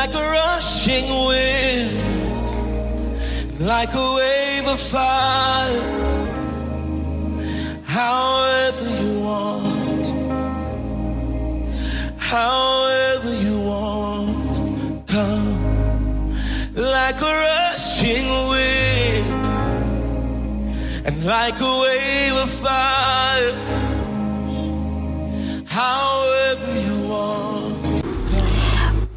like a rushing wind, like a wave of fire, however you want, however you want, come like a rushing wind, and like a wave of fire,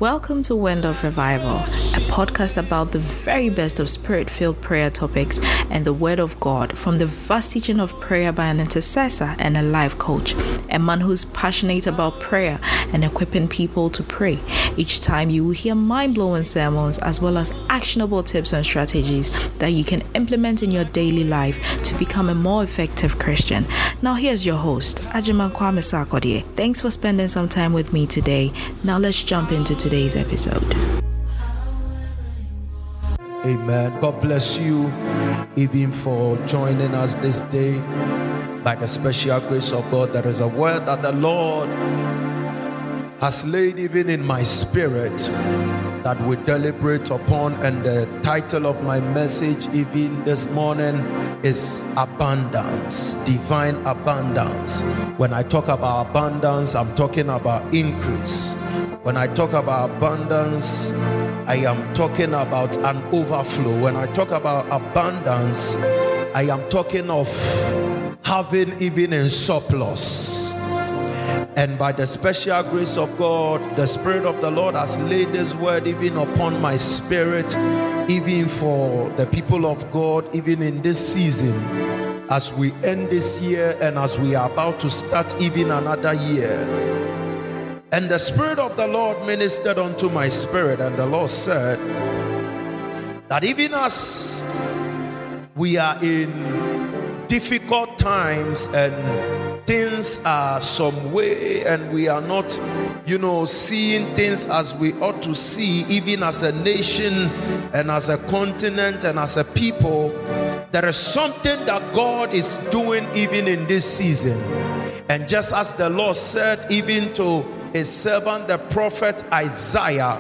Welcome to Wind of Revival, a podcast about the very best of spirit filled prayer topics and the Word of God from the vast teaching of prayer by an intercessor and a life coach, a man who's passionate about prayer and equipping people to pray. Each time you will hear mind blowing sermons as well as actionable tips and strategies that you can implement in your daily life to become a more effective Christian. Now, here's your host, Ajiman Kwame Sarkodie. Thanks for spending some time with me today. Now, let's jump into today's episode. Amen. God bless you even for joining us this day. By the special grace of God, there is a word that the Lord has laid even in my spirit that we deliberate upon. And the title of my message, even this morning, is Abundance, Divine Abundance. When I talk about abundance, I'm talking about increase. When I talk about abundance, I am talking about an overflow. When I talk about abundance, I am talking of having even in surplus. And by the special grace of God, the Spirit of the Lord has laid this word even upon my spirit, even for the people of God, even in this season, as we end this year and as we are about to start even another year. And the Spirit of the Lord ministered unto my spirit, and the Lord said that even as we are in difficult times and things are some way, and we are not, you know, seeing things as we ought to see, even as a nation and as a continent and as a people, there is something that God is doing even in this season. And just as the Lord said, even to his servant, the prophet Isaiah,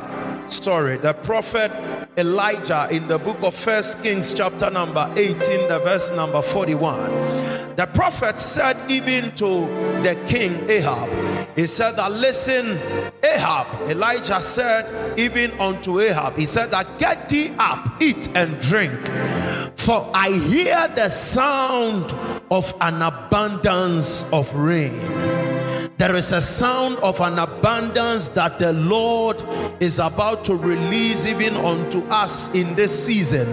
sorry, the prophet Elijah in the book of First Kings, chapter number 18, the verse number 41. The prophet said, even to the king Ahab, he said that, listen, Ahab, Elijah said, even unto Ahab, he said that, get thee up, eat and drink, for I hear the sound of an abundance of rain. There is a sound of an abundance that the Lord is about to release even unto us in this season.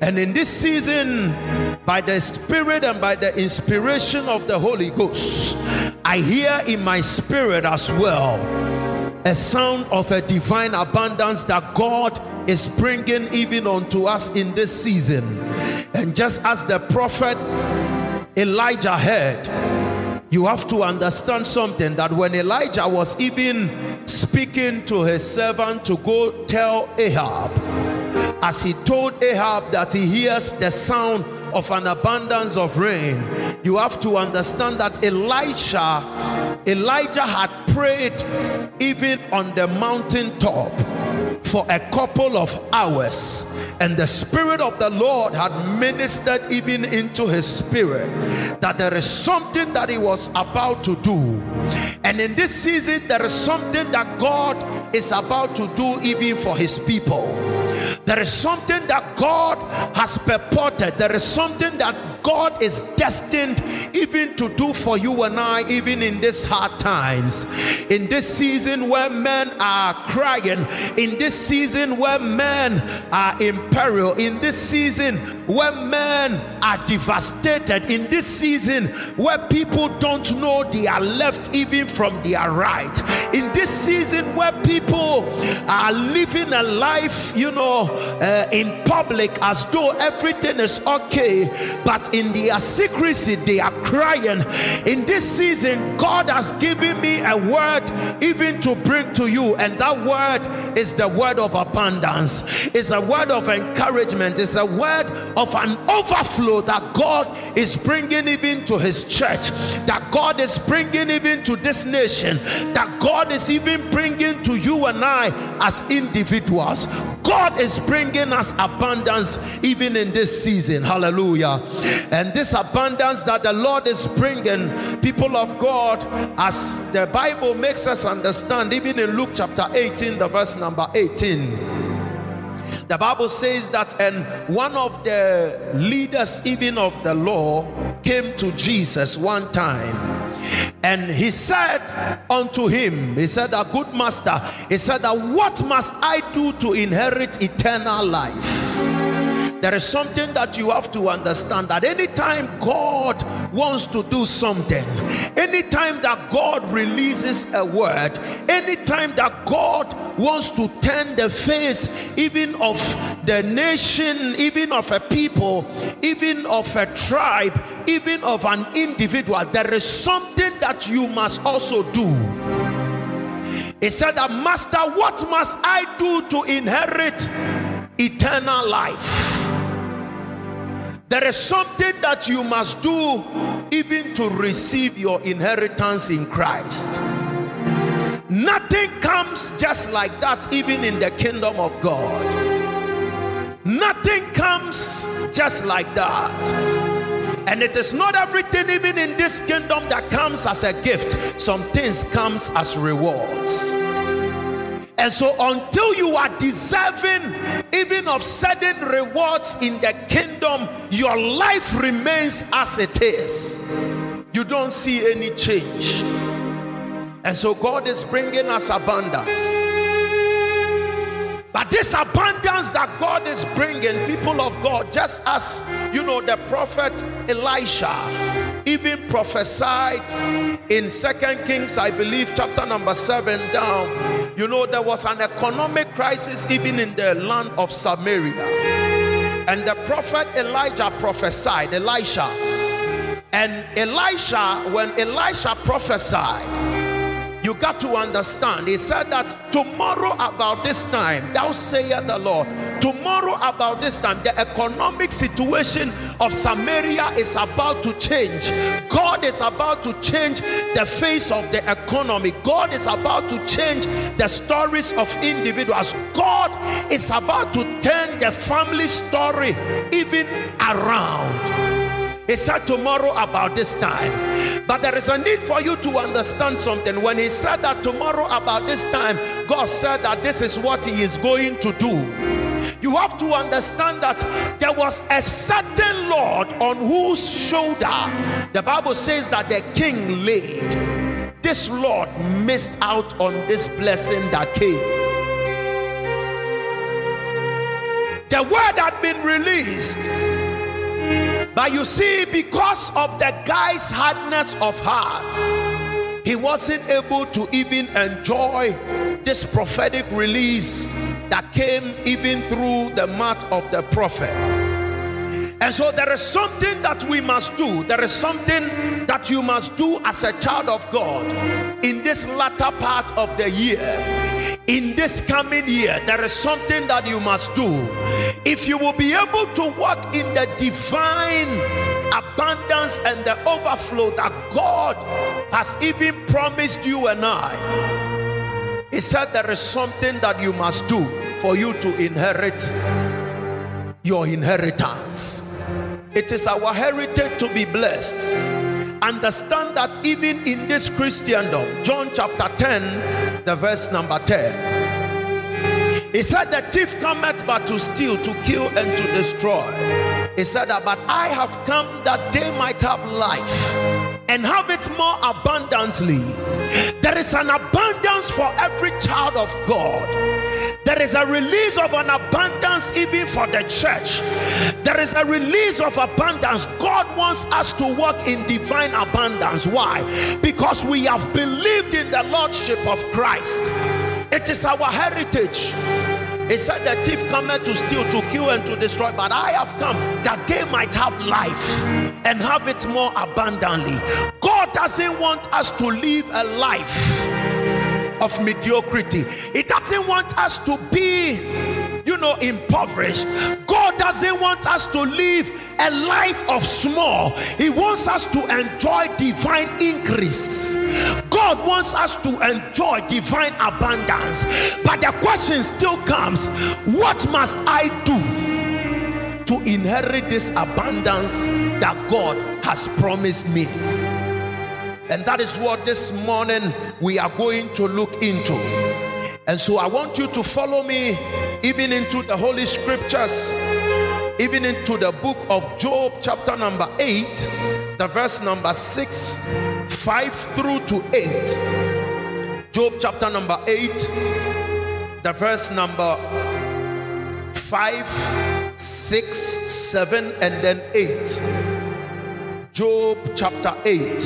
And in this season, by the Spirit and by the inspiration of the Holy Ghost, I hear in my spirit as well a sound of a divine abundance that God is bringing even unto us in this season. And just as the prophet Elijah heard, you have to understand something that when Elijah was even speaking to his servant to go tell Ahab, as he told Ahab that he hears the sound of an abundance of rain, you have to understand that Elisha, Elijah had prayed even on the mountain top for a couple of hours and the spirit of the lord had ministered even into his spirit that there is something that he was about to do. And in this season there is something that god is about to do even for his people there is something that God has purported. There is something that God is destined even to do for you and I, even in these hard times. In this season where men are crying, in this season where men are in peril, in this season where men are devastated, in this season where people don't know they are left even from their right, in this season where people are living a life, you know, uh, in public as though everything is okay, but in their secrecy they are crying. In this season, God has given me a word even to bring to you, and that word is the word of abundance. It's a word of encouragement. It's a word of an overflow that God is bringing even to his church, that God is bringing even to this nation, that God is even bringing to you and I as individuals. God is bringing us abundance even in this season. Hallelujah. And this abundance that the Lord is bringing, people of God, as the Bible makes us understand, even in Luke chapter 18, the verse number 18 the Bible says that, and one of the leaders, even of the law, came to Jesus one time. And he said unto him, He said, A good master, he said, What must I do to inherit eternal life? There is something that you have to understand that anytime God wants to do something, anytime that God releases a word, anytime that God wants to turn the face even of the nation, even of a people, even of a tribe, even of an individual, there is something that you must also do. He said, that, Master, what must I do to inherit eternal life? There is something that you must do even to receive your inheritance in Christ. Nothing comes just like that, even in the kingdom of God. Nothing comes just like that. And it is not everything, even in this kingdom, that comes as a gift. Some things comes as rewards. And so, until you are deserving even of certain rewards in the kingdom, your life remains as it is. You don't see any change. And so, God is bringing us abundance. But this abundance that God is bringing, people of God, just as you know, the prophet Elisha even prophesied in Second Kings, I believe, chapter number seven down you know, there was an economic crisis even in the land of Samaria. And the prophet Elijah prophesied, Elisha. And Elisha, when Elisha prophesied, you got to understand. He said that tomorrow about this time, thou sayest the Lord, tomorrow about this time, the economic situation of Samaria is about to change. God is about to change the face of the economy. God is about to change the stories of individuals. God is about to turn the family story even around. He said tomorrow about this time. But there is a need for you to understand something. When he said that tomorrow about this time, God said that this is what he is going to do. You have to understand that there was a certain Lord on whose shoulder the Bible says that the king laid. This Lord missed out on this blessing that came. The word had been released but you see, because of the guy's hardness of heart, he wasn't able to even enjoy this prophetic release that came even through the mouth of the prophet. And so there is something that we must do. There is something that you must do as a child of God in this latter part of the year. In this coming year, there is something that you must do if you will be able to walk in the divine abundance and the overflow that God has even promised you and I, He said there is something that you must do for you to inherit your inheritance. It is our heritage to be blessed. Understand that even in this Christendom, John chapter 10, the verse number 10 he said, The thief cometh but to steal, to kill, and to destroy. He said that, but I have come that they might have life and have it more abundantly. There is an abundance for every child of God. There is a release of an abundance even for the church. There is a release of abundance. God wants us to walk in divine abundance. Why? Because we have believed in the Lordship of Christ. It is our heritage. He said, The thief cometh to steal, to kill, and to destroy. But I have come that they might have life and have it more abundantly. God doesn't want us to live a life of mediocrity, He doesn't want us to be, you know, impoverished. God God doesn't want us to live a life of small, He wants us to enjoy divine increase. God wants us to enjoy divine abundance. But the question still comes what must I do to inherit this abundance that God has promised me? And that is what this morning we are going to look into. And so I want you to follow me even into the Holy Scriptures, even into the book of Job, chapter number 8, the verse number 6, 5 through to 8. Job, chapter number 8, the verse number 5, 6, 7, and then 8. Job chapter 8,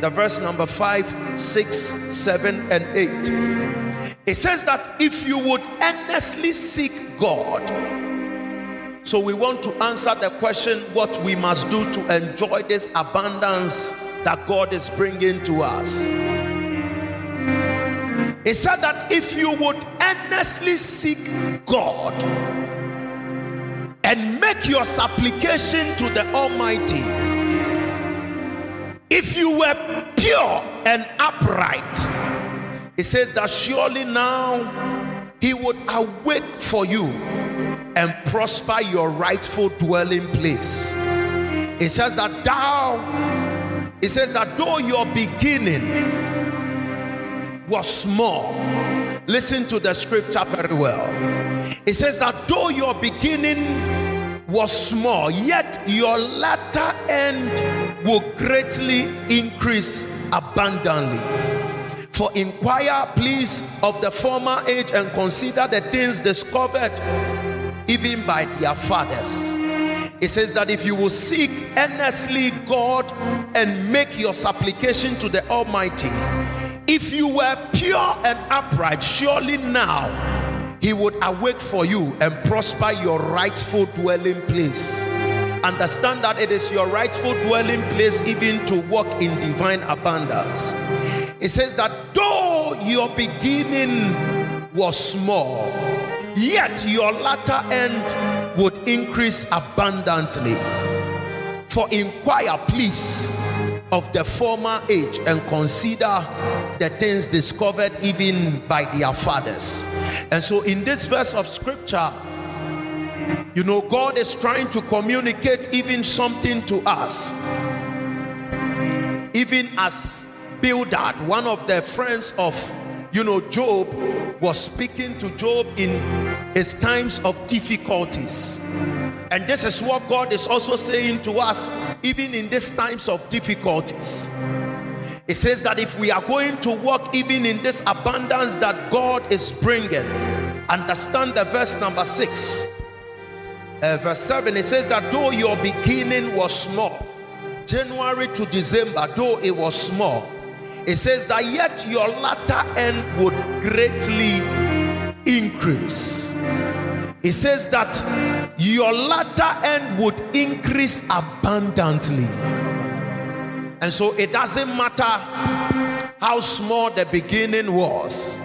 the verse number 5, 6, 7, and 8. It says that if you would earnestly seek God, so we want to answer the question what we must do to enjoy this abundance that God is bringing to us. It said that if you would earnestly seek God and make your supplication to the Almighty, if you were pure and upright, it says that surely now he would awake for you and prosper your rightful dwelling place. It says that thou, it says that though your beginning was small, listen to the scripture very well. It says that though your beginning was small, yet your latter end will greatly increase abundantly. For inquire, please, of the former age and consider the things discovered even by their fathers. It says that if you will seek earnestly God and make your supplication to the Almighty, if you were pure and upright, surely now He would awake for you and prosper your rightful dwelling place. Understand that it is your rightful dwelling place even to walk in divine abundance. It says that though your beginning was small, yet your latter end would increase abundantly. For inquire, please, of the former age and consider the things discovered even by their fathers. And so, in this verse of scripture, you know, God is trying to communicate even something to us, even as Bildad, one of the friends of you know Job, was speaking to Job in his times of difficulties. And this is what God is also saying to us, even in these times of difficulties. It says that if we are going to walk even in this abundance that God is bringing, understand the verse number six. Uh, verse 7 it says that though your beginning was small, January to December, though it was small, it says that yet your latter end would greatly increase. It says that your latter end would increase abundantly. And so it doesn't matter how small the beginning was,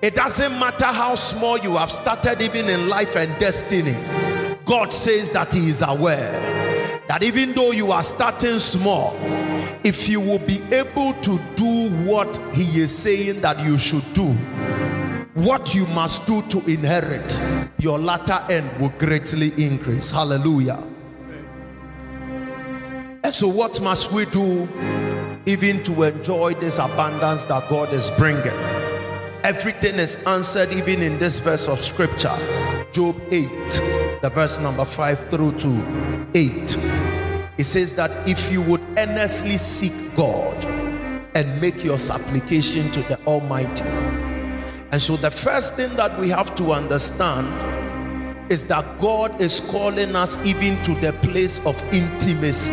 it doesn't matter how small you have started, even in life and destiny. God says that He is aware that even though you are starting small, if you will be able to do what he is saying that you should do, what you must do to inherit, your latter end will greatly increase. Hallelujah. And so, what must we do even to enjoy this abundance that God is bringing? Everything is answered even in this verse of scripture, Job 8, the verse number 5 through to 8. It says that if you would earnestly seek God and make your supplication to the Almighty. And so, the first thing that we have to understand is that God is calling us even to the place of intimacy.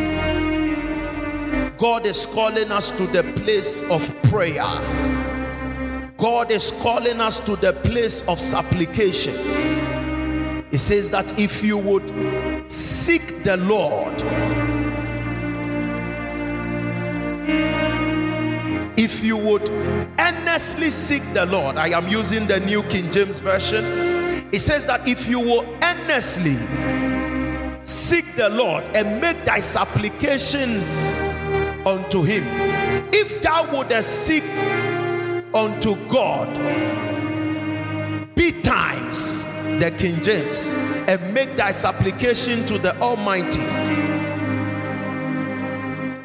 God is calling us to the place of prayer. God is calling us to the place of supplication. He says that if you would seek the Lord, you would earnestly seek the Lord, I am using the New King James Version. It says that if you will earnestly seek the Lord and make thy supplication unto him. If thou wouldest seek unto God, betimes, the King James, and make thy supplication to the Almighty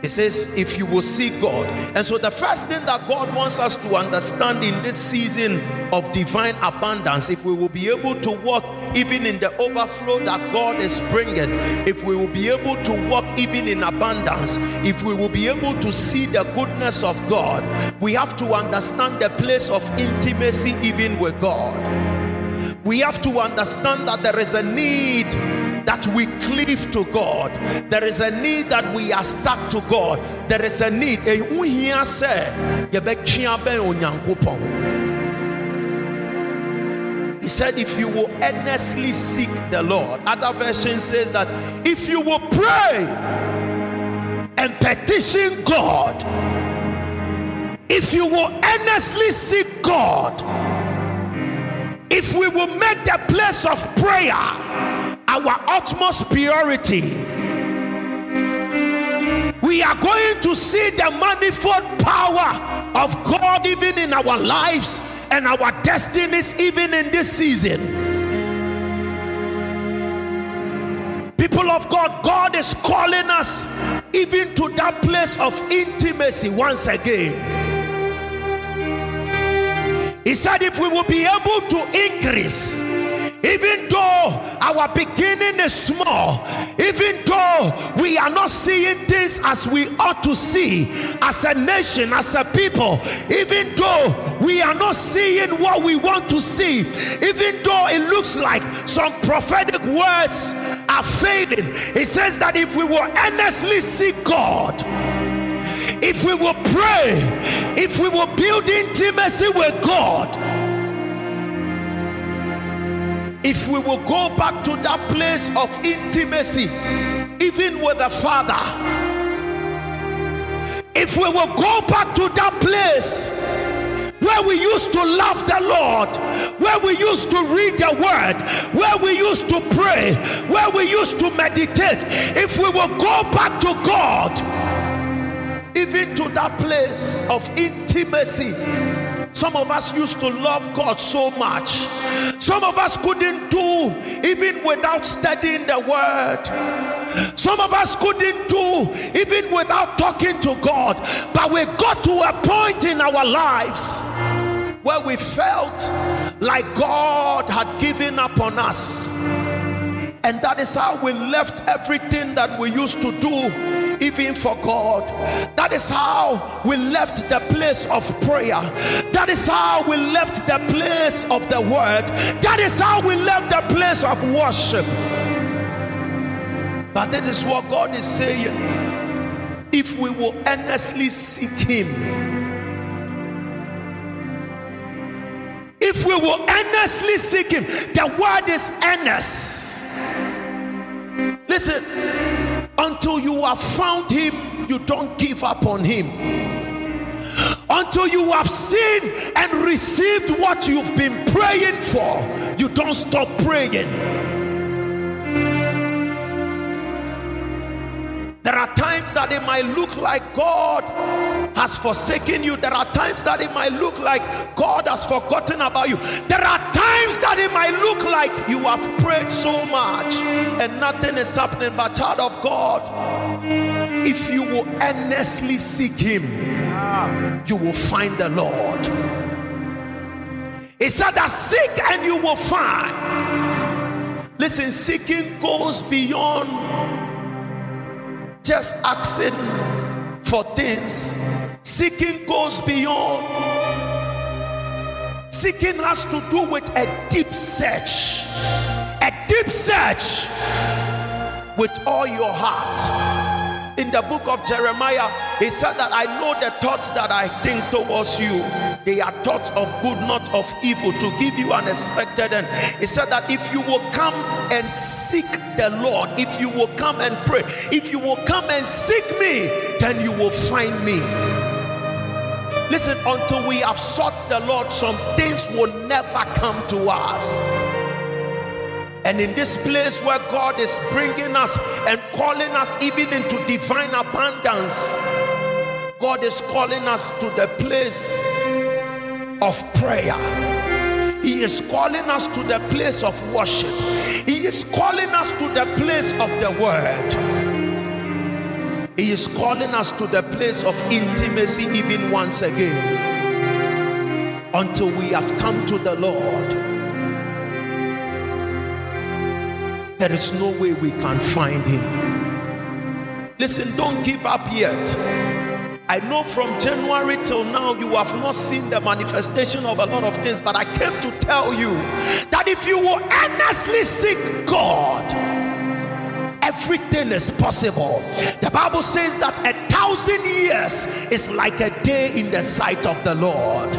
it says, if you will seek God. And so, the first thing that God wants us to understand in this season of divine abundance, if we will be able to walk even in the overflow that God is bringing, if we will be able to walk even in abundance, if we will be able to see the goodness of God, we have to understand the place of intimacy even with God. We have to understand that there is a need that we cleave to God. There is a need that we are stuck to God. There is a need. He said, if you will earnestly seek the Lord. Other version says that if you will pray and petition God, if you will earnestly seek God, if we will make the place of prayer our utmost purity, we are going to see the manifold power of God even in our lives and our destinies, even in this season. People of God, God is calling us even to that place of intimacy once again. He said, if we will be able to increase even though our beginning is small, even though we are not seeing things as we ought to see as a nation, as a people, even though we are not seeing what we want to see, even though it looks like some prophetic words are fading, it says that if we will earnestly seek God, if we will pray, if we will build intimacy with God, if we will go back to that place of intimacy, even with the Father, if we will go back to that place where we used to love the Lord, where we used to read the word, where we used to pray, where we used to meditate, if we will go back to God, even to that place of intimacy some of us used to love God so much. Some of us couldn't do even without studying the word. Some of us couldn't do even without talking to God. But we got to a point in our lives where we felt like God had given up on us. And that is how we left everything that we used to do even for God. That is how we left the place of prayer. That is how we left the place of the word. That is how we left the place of worship. But this is what God is saying. If we will earnestly seek Him, if we will earnestly seek Him, the word is earnest. Listen, until you have found him, you don't give up on him. Until you have seen and received what you've been praying for, you don't stop praying. There are times that it might look like God has forsaken you. There are times that it might look like God has forgotten about you. There are times that it might look like you have prayed so much and nothing is happening. But, child of God, if you will earnestly seek Him, you will find the Lord. He said that seek and you will find. Listen, seeking goes beyond just asking for things. Seeking goes beyond. Seeking has to do with a deep search. A deep search with all your heart in the book of Jeremiah, he said that I know the thoughts that I think towards you. They are thoughts of good, not of evil, to give you an expected end. He said that if you will come and seek the Lord, if you will come and pray, if you will come and seek me, then you will find me. Listen, until we have sought the Lord, some things will never come to us. And in this place where God is bringing us and calling us even into divine abundance, God is calling us to the place of prayer. He is calling us to the place of worship. He is calling us to the place of the word. He is calling us to the place of intimacy even once again until we have come to the Lord. There is no way we can find Him. Listen, don't give up yet. I know from January till now you have not seen the manifestation of a lot of things, but I came to tell you that if you will earnestly seek God, everything is possible. The Bible says that a thousand years is like a day in the sight of the Lord,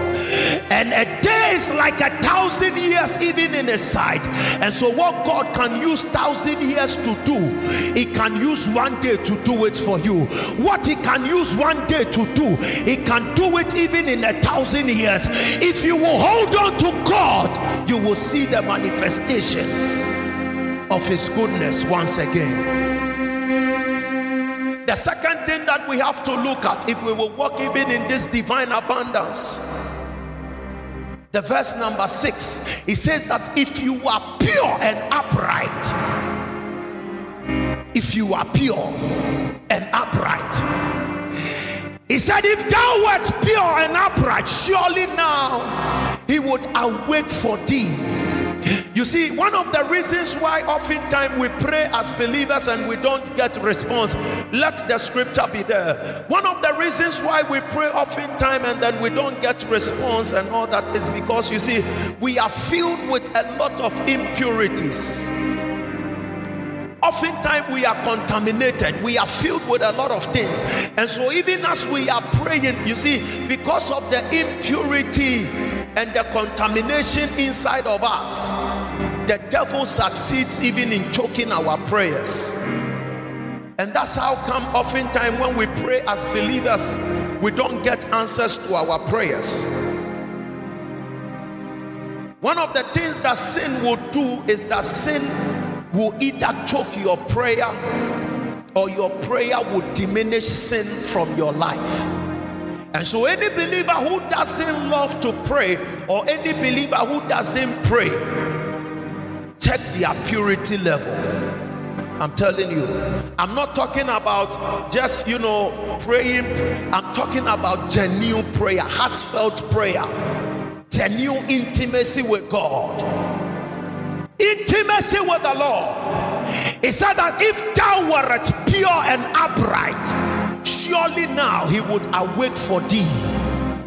and a day is like a thousand years even in His sight. And so, what God can use thousand years to do, He can use one day to do it for you. What He can use one day to do, He can do it even in a thousand years. If you will hold on to God, you will see the manifestation of his goodness once again. The second thing that we have to look at if we will walk even in this divine abundance. The verse number six, he says that if you are pure and upright, if you are pure and upright, he said, If thou wert pure and upright, surely now he would await for thee you see, one of the reasons why oftentimes we pray as believers and we don't get response, let the scripture be there. One of the reasons why we pray oftentimes and then we don't get response and all that is because you see, we are filled with a lot of impurities. Oftentimes we are contaminated, we are filled with a lot of things, and so even as we are praying, you see, because of the impurity and the contamination inside of us, the devil succeeds even in choking our prayers. And that's how come oftentimes when we pray as believers, we don't get answers to our prayers. One of the things that sin will do is that sin will either choke your prayer or your prayer will diminish sin from your life. And so, any believer who doesn't love to pray, or any believer who doesn't pray, check their purity level. I'm telling you, I'm not talking about just, you know, praying. I'm talking about genuine prayer, heartfelt prayer, genuine intimacy with God, intimacy with the Lord. He said that if thou wert pure and upright, surely now he would awake for thee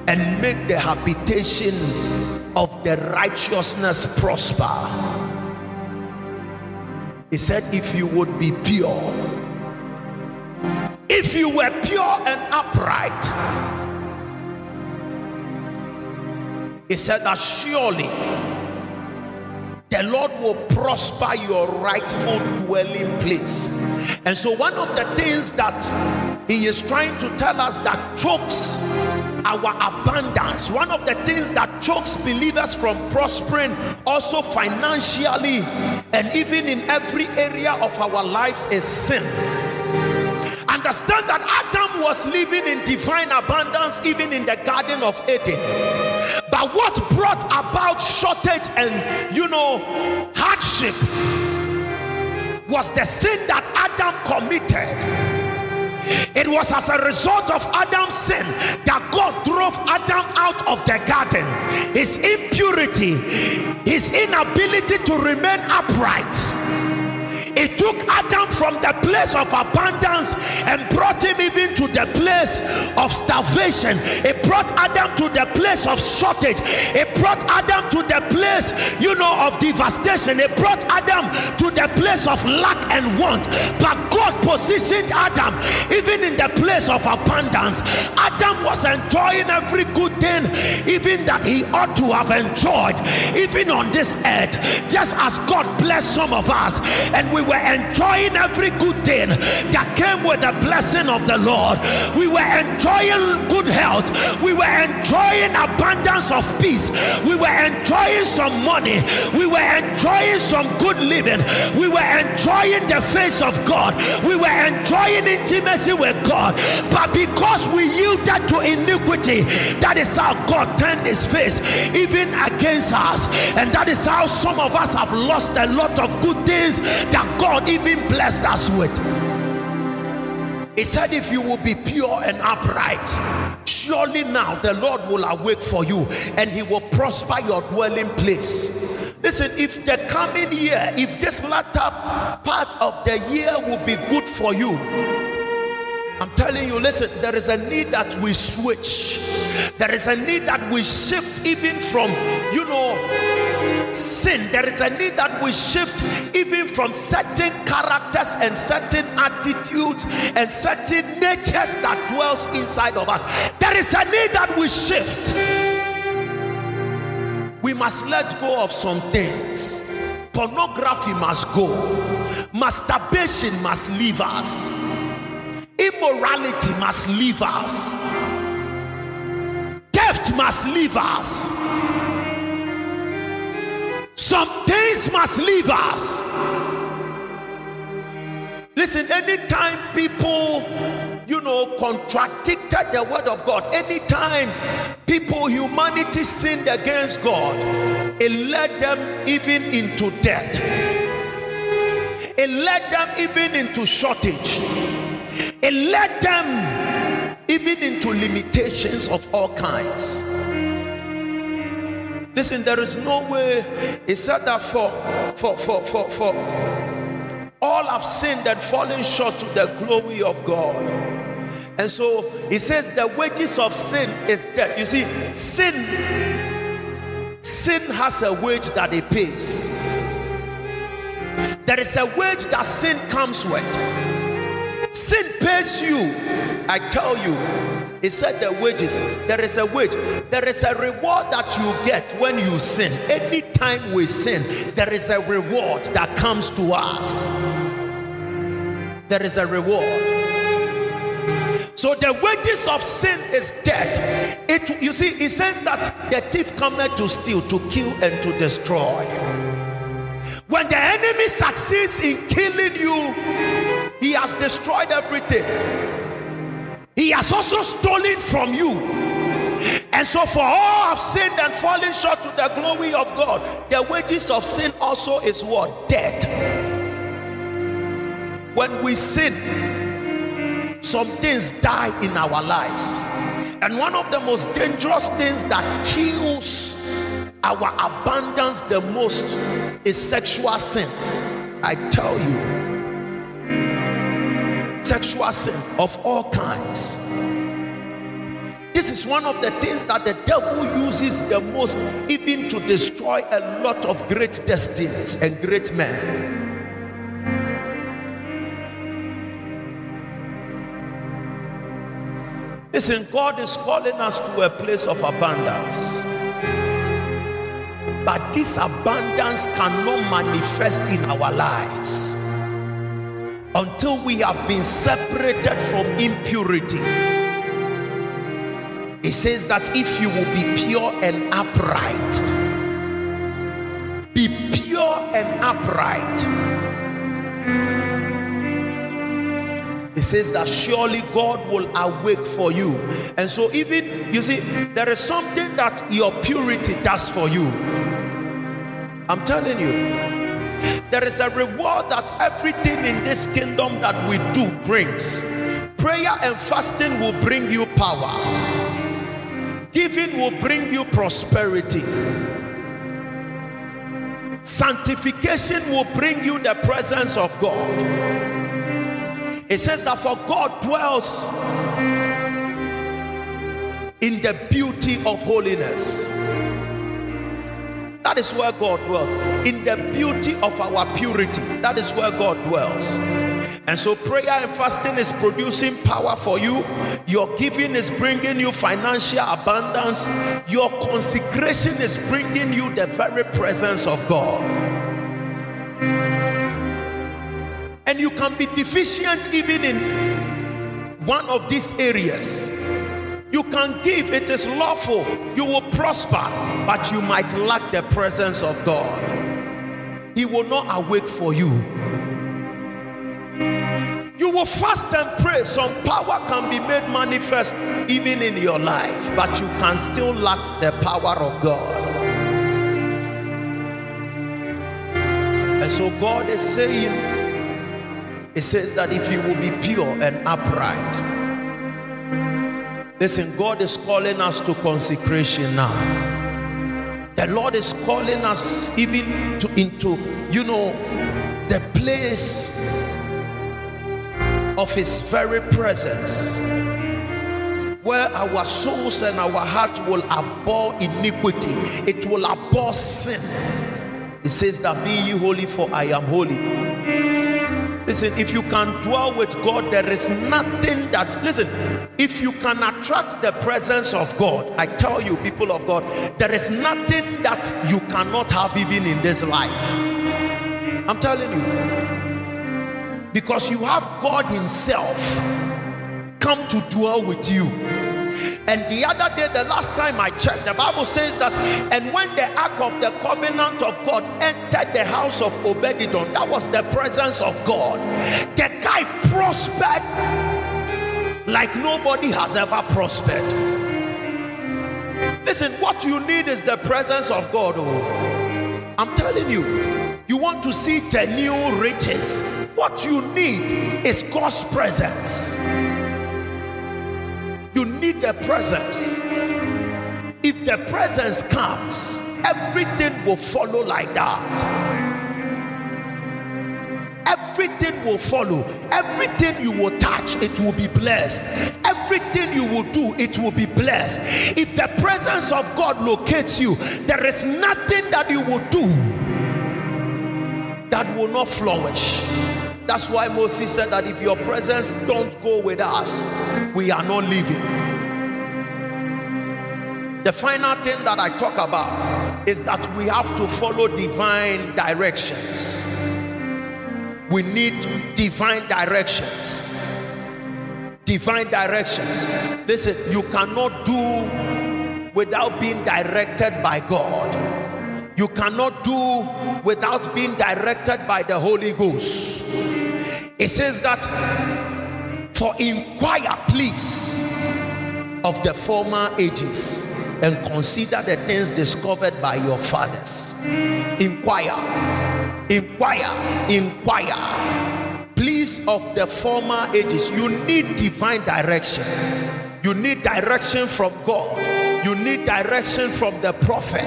and make the habitation of the righteousness prosper. He said, If you would be pure, if you were pure and upright, he said that surely the Lord will prosper your rightful dwelling place. And so, one of the things that He is trying to tell us that chokes our abundance, one of the things that chokes believers from prospering also financially and even in every area of our lives is sin. Understand that Adam was living in divine abundance even in the Garden of Eden. But what brought about shortage and you know hardship was the sin that Adam committed. It was as a result of Adam's sin that God drove Adam out of the garden. His impurity, his inability to remain upright it took Adam from the place of abundance and brought him even to the place of starvation. It brought Adam to the place of shortage. It brought Adam to the place, you know, of devastation. It brought Adam to the place of lack and want. But God positioned Adam even in the place of abundance. Adam was enjoying every good thing, even that he ought to have enjoyed, even on this earth. Just as God blessed some of us, and we were enjoying every good thing that came with the blessing of the Lord. We were enjoying good health. We were enjoying abundance of peace. We were enjoying some money. We were enjoying some good living. We were enjoying the face of God. We were enjoying intimacy with God. But because we yielded to iniquity, that is how God turned his face even against us. And that is how some of us have lost a lot of good things that God even blessed us with. He said, If you will be pure and upright, surely now the Lord will awake for you and he will prosper your dwelling place. Listen, if the coming year, if this latter part of the year will be good for you, I'm telling you, listen, there is a need that we switch. There is a need that we shift even from, you know, sin. There is a need that we shift even from certain characters and certain attitudes and certain natures that dwells inside of us. There is a need that we shift. We must let go of some things. Pornography must go. Masturbation must leave us. Immorality must leave us. Theft must leave us. Some things must leave us. Listen, anytime people, you know, contradicted the word of God, anytime people, humanity sinned against God, it led them even into debt. it led them even into shortage, it led them even into limitations of all kinds. Listen, there is no way. He said that for for for for for all have sinned and fallen short to the glory of God. And so he says the wages of sin is death. You see, sin sin has a wage that it pays. There is a wage that sin comes with. Sin pays you. I tell you, he said the wages. There is a wage. There is a reward that you get when you sin. Anytime we sin, there is a reward that comes to us. There is a reward. So the wages of sin is death. It you see, it says that the thief cometh to steal, to kill, and to destroy. When the enemy succeeds in killing you, he has destroyed everything. He has also stolen from you. And so, for all have sinned and fallen short to the glory of God, the wages of sin also is what? Death. When we sin, some things die in our lives. And one of the most dangerous things that kills our abundance the most is sexual sin. I tell you sexual sin of all kinds. This is one of the things that the devil uses the most, even to destroy a lot of great destinies and great men. Listen, God is calling us to a place of abundance. But this abundance cannot manifest in our lives until we have been separated from impurity. It says that if you will be pure and upright, be pure and upright. It says that surely God will awake for you. And so, even you see, there is something that your purity does for you. I'm telling you, there is a reward that everything in this kingdom that we do brings. Prayer and fasting will bring you power, giving will bring you prosperity. Sanctification will bring you the presence of God. It says that for God dwells in the beauty of holiness. That is where God dwells. In the beauty of our purity, that is where God dwells. And so, prayer and fasting is producing power for you. Your giving is bringing you financial abundance. Your consecration is bringing you the very presence of God. And you can be deficient even in one of these areas You can give, it is lawful. You will prosper, but you might lack the presence of God. He will not awake for you. You will fast and pray. Some power can be made manifest even in your life, but you can still lack the power of God. And so God is saying, It says that if you will be pure and upright, listen, God is calling us to consecration now. The Lord is calling us even to into, you know, the place of his very presence where our souls and our heart will abhor iniquity. It will abhor sin. It says that be ye holy for i am holy. Listen if you can dwell with god there is nothing that listen if you can attract the presence of god i tell you people of god there is nothing that you cannot have even in this life i'm telling you because you have God Himself come to dwell with you. And the other day, the last time I checked, the Bible says that, and when the ark of the covenant of God entered the house of Obededom, that was the presence of God. The guy prospered like nobody has ever prospered. Listen, what you need is the presence of God. Oh, I'm telling you. You want to see genuine riches. What you need is God's presence. You need the presence. If the presence comes, everything will follow like that. Everything will follow. Everything you will touch, it will be blessed. Everything you will do, it will be blessed. If the presence of God locates you, there is nothing that you will do that will not flourish. That's why Moses said that if your presence don't go with us, we are not living. The final thing that I talk about is that we have to follow divine directions. We need divine directions. Divine directions. Listen, you cannot do without being directed by God you cannot do without being directed by the Holy Ghost. It says that, for inquire, please, of the former ages and consider the things discovered by your fathers. Inquire, inquire, inquire. Please, of the former ages, you need divine direction. You need direction from God you need direction from the prophet.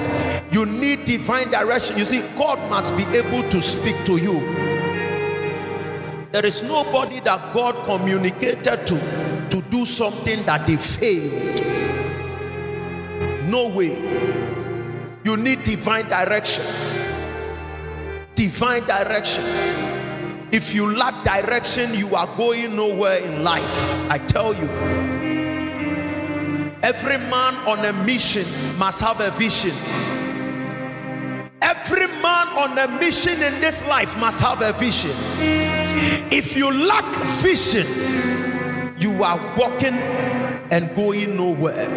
You need divine direction. You see, God must be able to speak to you. There is nobody that God communicated to to do something that they failed. No way. You need divine direction. Divine direction. If you lack direction, you are going nowhere in life. I tell you. Every man on a mission must have a vision. Every man on a mission in this life must have a vision. If you lack vision, you are walking and going nowhere.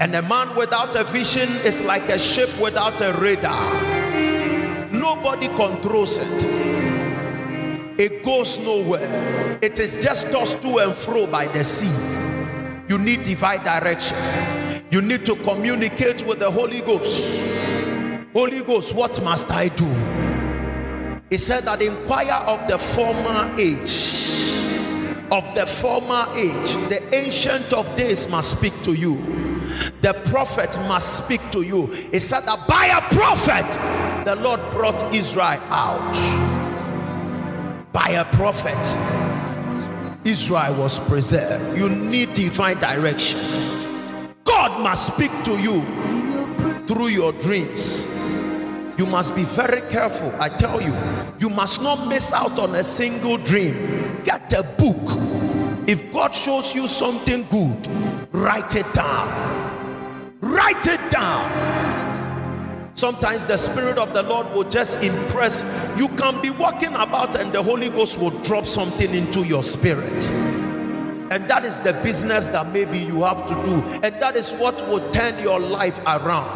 And a man without a vision is like a ship without a radar. Nobody controls it. It goes nowhere. It is just tossed to and fro by the sea you need divine direction. You need to communicate with the Holy Ghost. Holy Ghost, what must I do? He said that inquire of the former age. Of the former age, the ancient of days must speak to you. The prophet must speak to you. He said that by a prophet, the Lord brought Israel out. By a prophet Israel was preserved. You need divine direction. God must speak to you through your dreams. You must be very careful. I tell you, you must not miss out on a single dream. Get a book. If God shows you something good, write it down. Write it down Sometimes the Spirit of the Lord will just impress. You can be walking about and the Holy Ghost will drop something into your spirit. And that is the business that maybe you have to do. And that is what will turn your life around.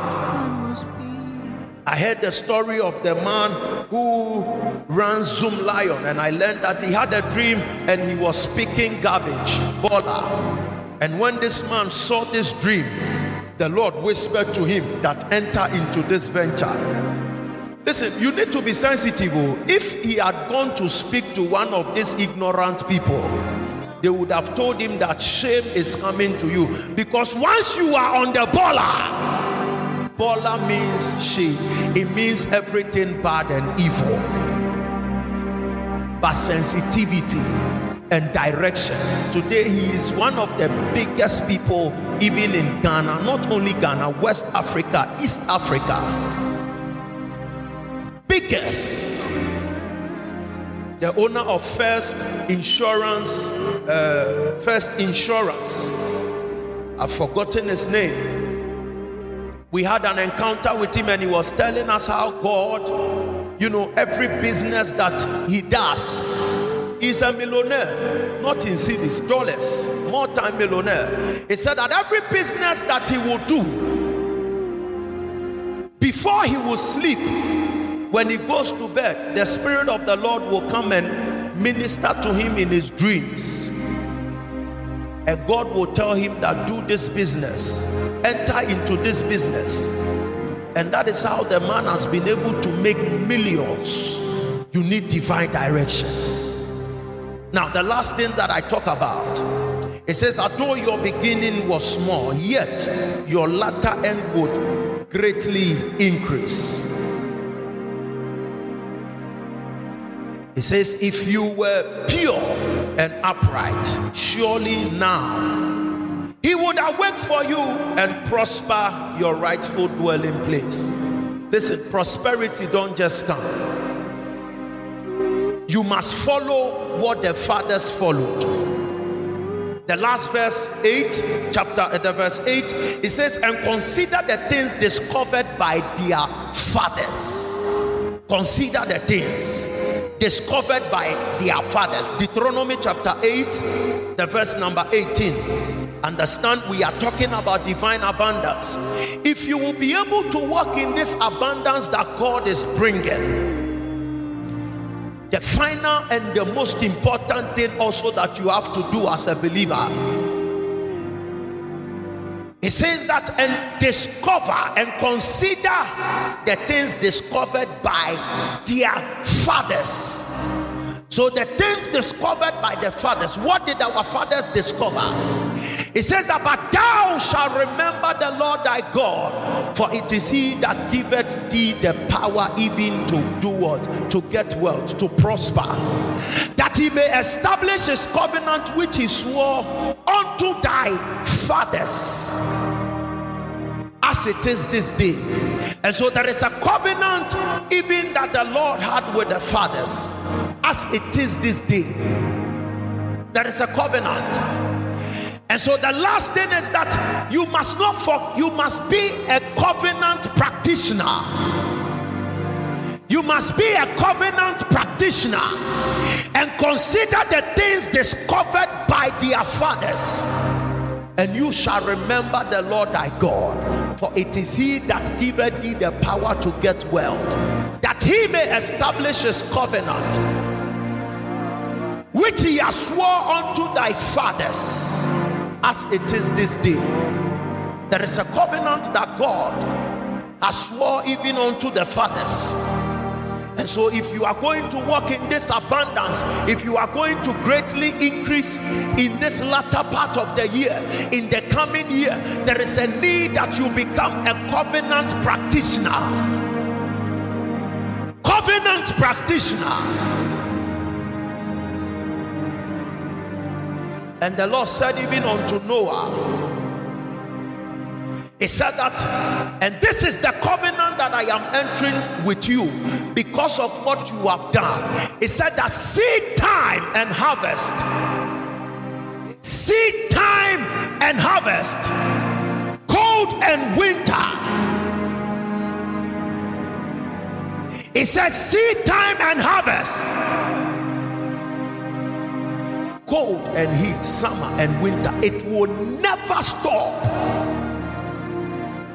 I heard the story of the man who ran Zoomlion, and I learned that he had a dream and he was speaking garbage, bola. And when this man saw this dream, the Lord whispered to him that enter into this venture. Listen, you need to be sensitive. Oh. If he had gone to speak to one of these ignorant people, they would have told him that shame is coming to you because once you are on the bola, Bola means she, it means everything bad and evil. But sensitivity and direction. Today, he is one of the biggest people, even in Ghana, not only Ghana, West Africa, East Africa. Biggest. The owner of First Insurance, uh, First Insurance. I've forgotten his name we had an encounter with him and he was telling us how God, you know, every business that he does, he's a millionaire, not in cedis, dollars, time millionaire. He said that every business that he will do, before he will sleep, when he goes to bed, the Spirit of the Lord will come and minister to him in his dreams and God will tell him that do this business, enter into this business. And that is how the man has been able to make millions. You need divine direction. Now, the last thing that I talk about it says that though your beginning was small, yet your latter end would greatly increase. It says, If you were pure and upright, surely now he would awake for you and prosper your rightful dwelling place. Listen, prosperity don't just come. You must follow what the fathers followed. The last verse 8, chapter uh, the verse 8, it says, and consider the things discovered by their fathers. Consider the things discovered by their fathers. Deuteronomy chapter 8, the verse number 18. Understand, we are talking about divine abundance. If you will be able to walk in this abundance that God is bringing, the final and the most important thing also that you have to do as a believer it says that and discover and consider the things discovered by their fathers. So, the things discovered by the fathers, what did our fathers discover? It says that, but thou shalt remember the Lord thy God, for it is he that giveth thee the power even to do what? To get wealth, to prosper, that he may establish his covenant which he swore unto thy fathers as it is this day. And so there is a covenant even that the Lord had with the fathers as it is this day. There is a covenant. And so the last thing is that you must not for, you must be a covenant practitioner. You must be a covenant practitioner and consider the things discovered by their fathers and you shall remember the Lord thy God, for it is he that giveth thee the power to get wealth, that he may establish his covenant, which he has swore unto thy fathers, as it is this day. There is a covenant that God has swore even unto the fathers and so, if you are going to walk in this abundance, if you are going to greatly increase in this latter part of the year, in the coming year, there is a need that you become a covenant practitioner. Covenant practitioner. And the Lord said, even unto Noah, he said that, and this is the covenant that I am entering with you because of what you have done. He said that seed time and harvest, seed time and harvest, cold and winter. He says seed time and harvest, cold and heat, summer and winter. It will never stop.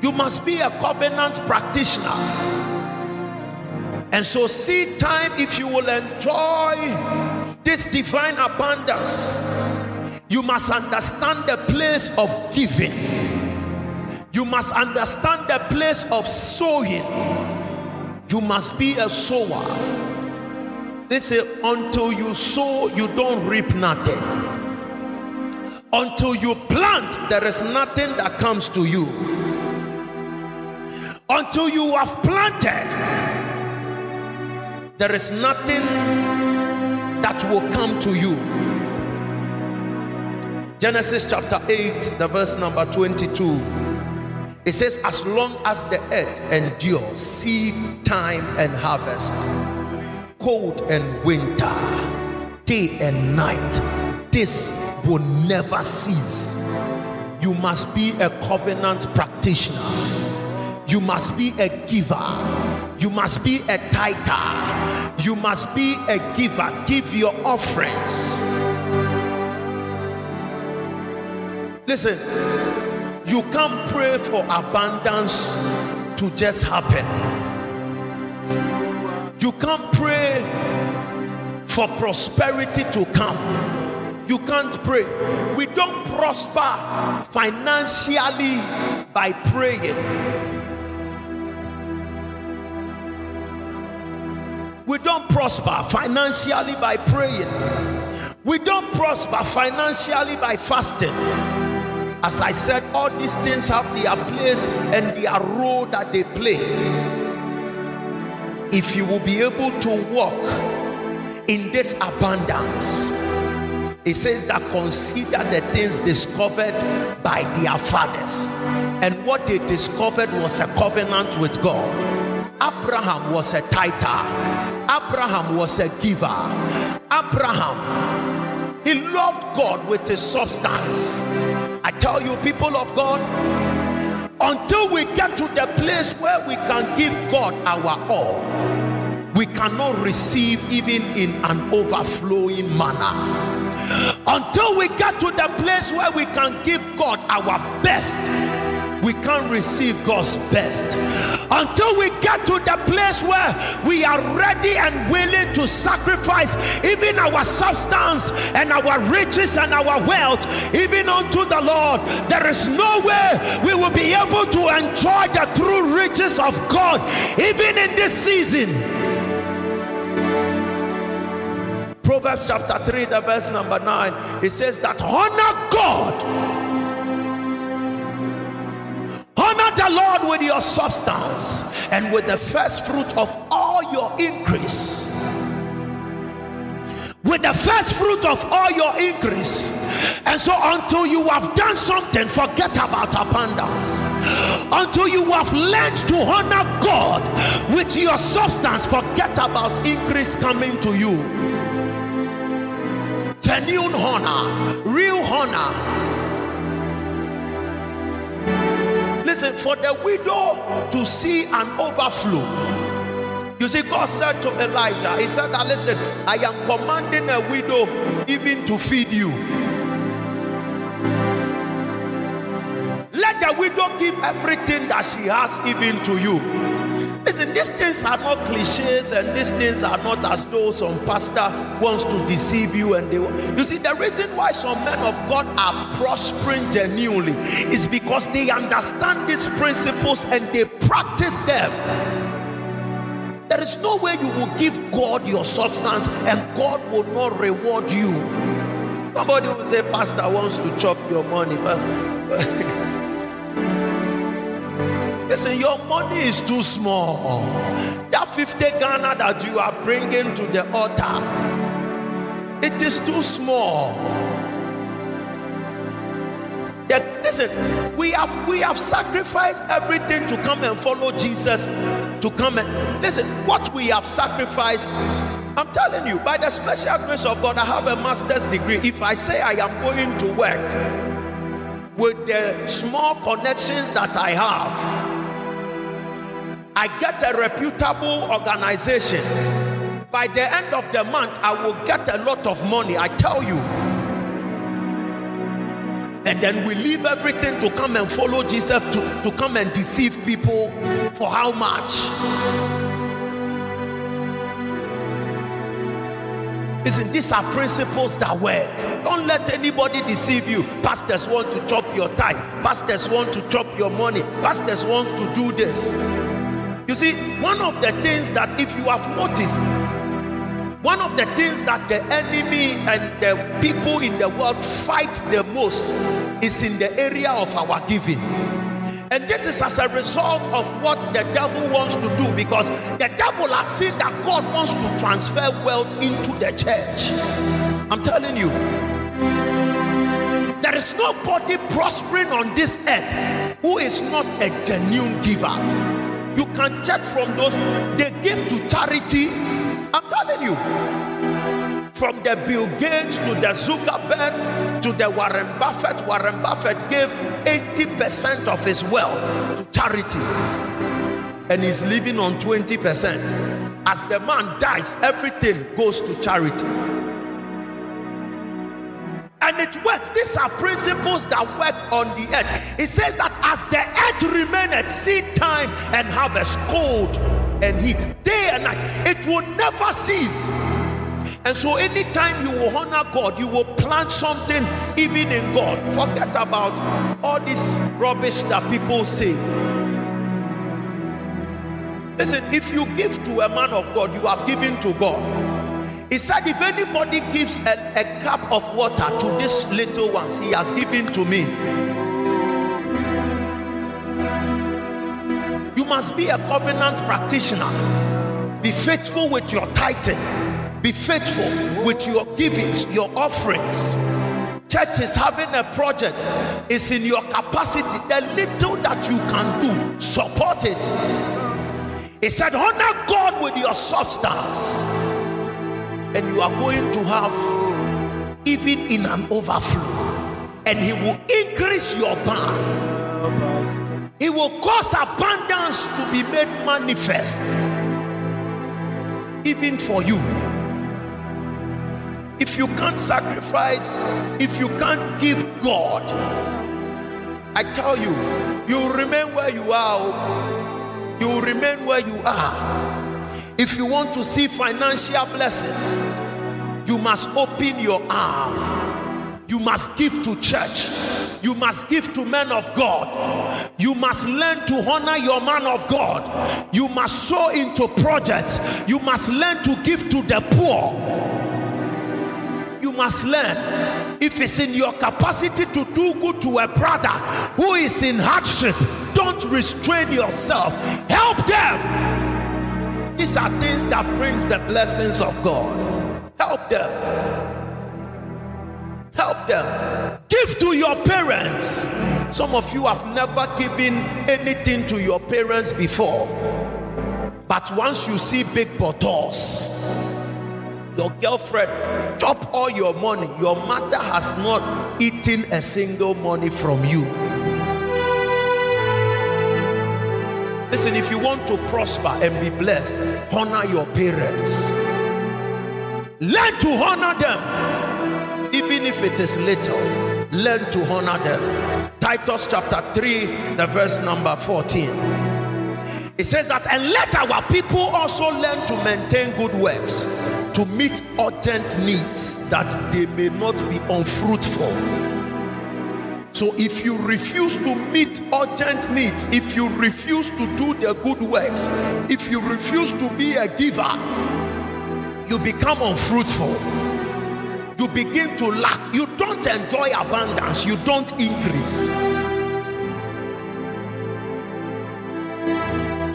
You must be a covenant practitioner. And so, seed time, if you will enjoy this divine abundance, you must understand the place of giving. You must understand the place of sowing. You must be a sower. They say, until you sow, you don't reap nothing. Until you plant, there is nothing that comes to you. Until you have planted, there is nothing that will come to you. Genesis chapter 8, the verse number 22. It says, As long as the earth endures, seed time and harvest, cold and winter, day and night, this will never cease. You must be a covenant practitioner, you must be a giver, you must be a tither, you must be a giver. Give your offerings. Listen, you can't pray for abundance to just happen. You can't pray for prosperity to come. You can't pray. We don't prosper financially by praying. We don't prosper financially by praying. We don't prosper financially by fasting. As I said, all these things have their place and their role that they play. If you will be able to walk in this abundance, it says that consider the things discovered by their fathers. And what they discovered was a covenant with God. Abraham was a tither, Abraham was a giver. Abraham, he loved God with his substance. I tell you, people of God, until we get to the place where we can give God our all, we cannot receive even in an overflowing manner. Until we get to the place where we can give God our best, we can't receive God's best until we get to the place where we are ready and willing to sacrifice even our substance and our riches and our wealth, even unto the Lord. There is no way we will be able to enjoy the true riches of God, even in this season. Proverbs chapter 3, the verse number 9, it says that honor God Honor the Lord with your substance and with the first fruit of all your increase. With the first fruit of all your increase. And so, until you have done something, forget about abundance. Until you have learned to honor God with your substance, forget about increase coming to you. Genuine honor, real honor Listen, for the widow to see an overflow. You see, God said to Elijah, He said that, listen, I am commanding a widow even to feed you. Let the widow give everything that she has even to you. Listen, these things are not cliches and these things are not as though some pastor wants to deceive you. And they you see, the reason why some men of God are prospering genuinely is because they understand these principles and they practice them. There is no way you will give God your substance and God will not reward you. Somebody will say, Pastor wants to chop your money, but Listen, your money is too small. That 50 Ghana that you are bringing to the altar, it is too small. That, listen, we have we have sacrificed everything to come and follow Jesus. To come and listen, what we have sacrificed I'm telling you, by the special grace of God, I have a master's degree. If I say I am going to work with the small connections that I have, I get a reputable organization. By the end of the month, I will get a lot of money. I tell you, And then we leave everything to come and follow Jesus to, to come and deceive people for how much? Listen, these are principles that work. Don't let anybody deceive you. Pastors want to chop your time. Pastors want to chop your money. Pastors want to do this. You see, one of the things that if you have noticed, one of the things that the enemy and the people in the world fight the most is in the area of our giving. And this is as a result of what the devil wants to do because the devil has seen that God wants to transfer wealth into the church. I'm telling you, there is nobody prospering on this earth who is not a genuine giver. You can check from those they give to charity. I'm telling you from the Bill Gates to the Zuckerbergs to the Warren Buffett. Warren Buffett gave 80% of his wealth to charity and he's living on 20%. As the man dies, everything goes to charity. And it works. These are principles that work on the earth. It says that as the earth remaineth seed time and harvest, cold and heat, day and night, it will never cease. And so, anytime you will honor God, you will plant something even in God. Forget about all this rubbish that people say. Listen, if you give to a man of God, you have given to God. He said, If anybody gives a, a cup of water to these little ones, he has given to me. You must be a covenant practitioner. Be faithful with your tithing be faithful with your givings, your offerings. Church is having a project, it's in your capacity. The little that you can do, support it. He said, Honor God with your substance, and you are going to have even in an overflow, and He will increase your barn. He will cause abundance to be made manifest, even for you. If you can't sacrifice, if you can't give God, I tell you, you remain where you are. Oh. You remain where you are. If you want to see financial blessing, you must open your arm. You must give to church. You must give to men of God. You must learn to honor your man of God. You must sow into projects. You must learn to give to the poor you must learn if it's in your capacity to do good to a brother who is in hardship don't restrain yourself help them these are things that brings the blessings of god. Help them. Help them. Give to your parents. Some of you have never given anything to your parents before. But once you see big bottles your girlfriend chop all your money. Your mother has not eaten a single money from you listen if you want to prosper and be blessed honor your parents. Learn to honor them. Even if it is little learn to honor them. Titus chapter 3 the verse number 14 it says that and let our people also learn to maintain good works to meet urgent needs that they may not be unfruitful. So, if you refuse to meet urgent needs, if you refuse to do the good works, if you refuse to be a giver, you become unfruitful. You begin to lack. You don't enjoy abundance, you don't increase.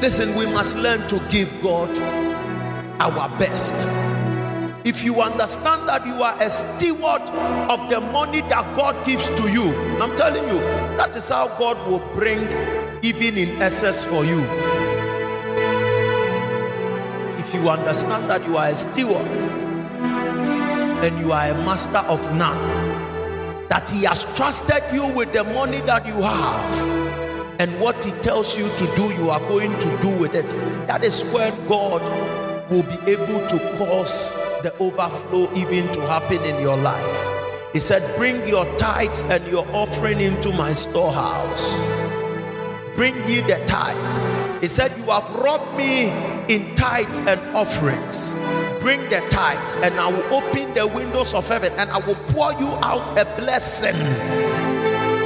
Listen, we must learn to give God our best. If you understand that you are a steward of the money that God gives to you, I'm telling you, that is how God will bring even in excess for you. If you understand that you are a steward and you are a master of none, that He has trusted you with the money that you have, and what He tells you to do, you are going to do with it. That is where God will be able to cause the overflow even to happen in your life. He said, Bring your tithes and your offering into my storehouse. Bring ye the tithes. He said, You have robbed me in tithes and offerings. Bring the tithes, and I will open the windows of heaven and I will pour you out a blessing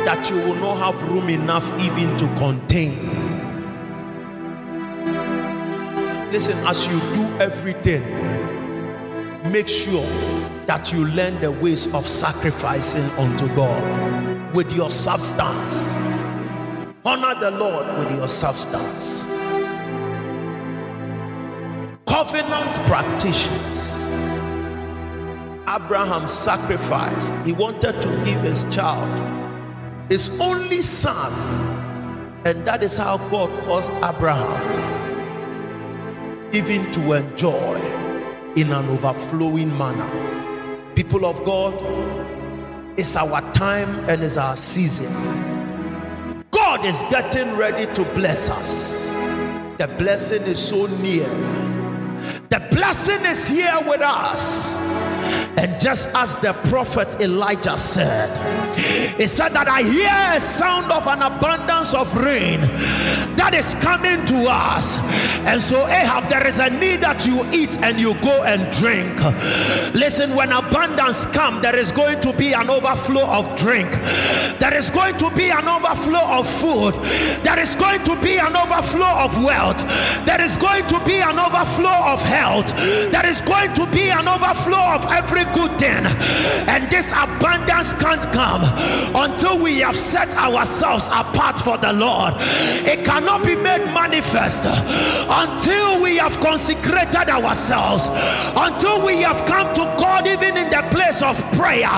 that you will not have room enough even to contain. Listen, as you do everything, make sure that you learn the ways of sacrificing unto God with your substance. Honor the Lord with your substance. Covenant practitioners. Abraham sacrificed, he wanted to give his child, his only son, and that is how God caused Abraham even to enjoy in an overflowing manner. People of God, it's our time and it's our season. God is getting ready to bless us. The blessing is so near. The blessing is here with us. And just as the prophet Elijah said, he said that I hear a sound of an abundance of rain is coming to us. And so, Ahab, there is a need that you eat and you go and drink. Listen, when abundance comes, there is going to be an overflow of drink, there is going to be an overflow of food, there is going to be an overflow of wealth, there is going to be an overflow of health, there is going to be an overflow of every good thing. And this abundance can't come until we have set ourselves apart for the Lord. It cannot be made manifest. Until we have consecrated ourselves, until we have come to God, even in the place of prayer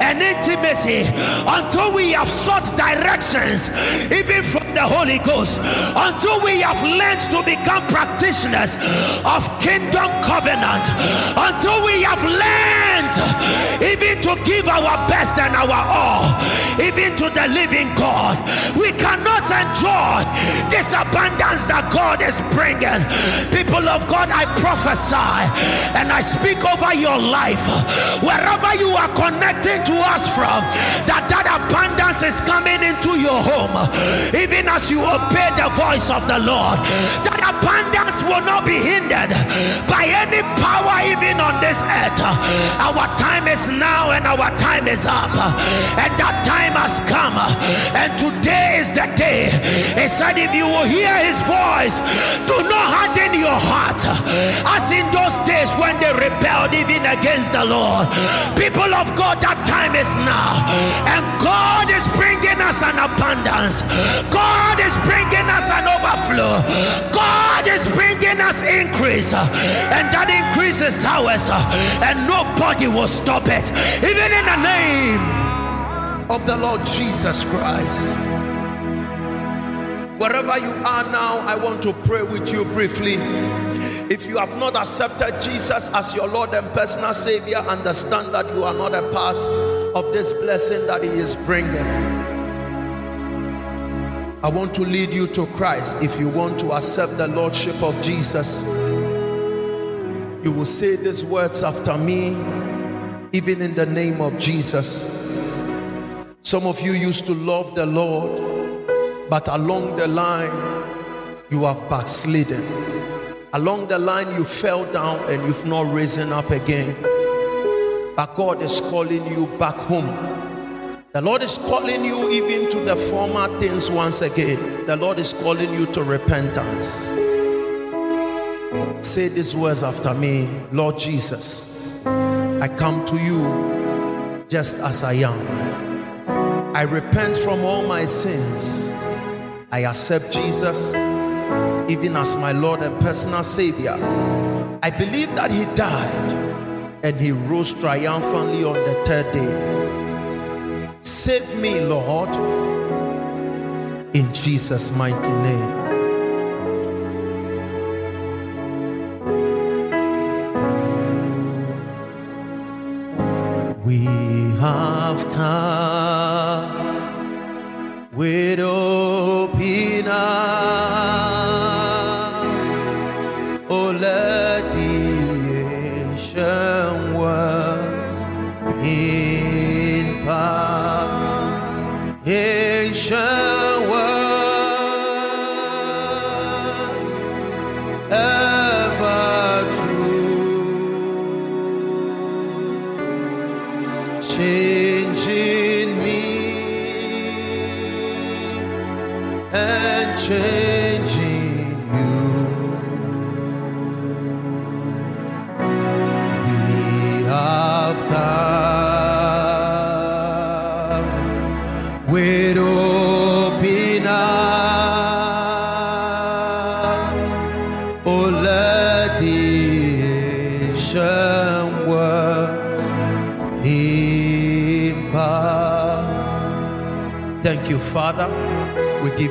and intimacy, until we have sought directions, even from the Holy Ghost, until we have learned to become practitioners of kingdom covenant, until we have learned even to give our best and our all, even to the living God. We cannot enjoy this abundance that God is bringing. People of God, I prophesy and I speak over your life wherever you are connecting to us from, that that abundance is coming into your home, even as you obey the voice of the Lord. That abundance will not be hindered by any power, even on this earth. Our time is now and our time is up, and that time has come. And today is the day. He said, If you will hear his voice, do not harden your heart as in those days when they rebelled even against the Lord. People of God, that time is now, and God is bringing us an abundance, God is bringing us an overflow, God is bringing us increase, and that increase is ours, and nobody will stop it, even in the name of the Lord Jesus Christ. Wherever you are now, I want to pray with you briefly. If you have not accepted Jesus as your Lord and personal Savior, understand that you are not a part of this blessing that He is bringing. I want to lead you to Christ. If you want to accept the Lordship of Jesus, you will say these words after me, even in the name of Jesus. Some of you used to love the Lord but along the line, you have backslidden. Along the line, you fell down and you've not risen up again. But God is calling you back home. The Lord is calling you even to the former things once again. The Lord is calling you to repentance. Say these words after me Lord Jesus, I come to you just as I am. I repent from all my sins. I accept Jesus even as my Lord and personal Savior. I believe that He died and He rose triumphantly on the third day. Save me, Lord, in Jesus' mighty name. We have come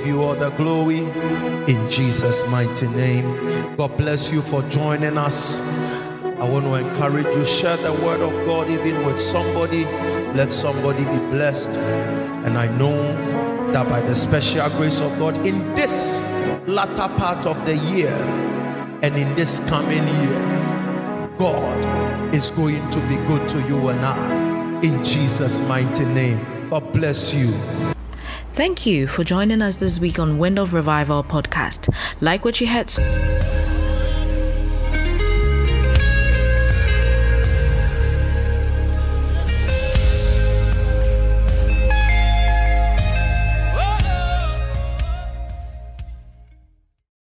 give you all the glory in Jesus' mighty name. God bless you for joining us. I want to encourage you, share the word of God even with somebody. Let somebody be blessed. And I know that by the special grace of God, in this latter part of the year and in this coming year, God is going to be good to you and I. In Jesus' mighty name. God bless you. Thank you for joining us this week on Wind of Revival podcast. Like what you heard.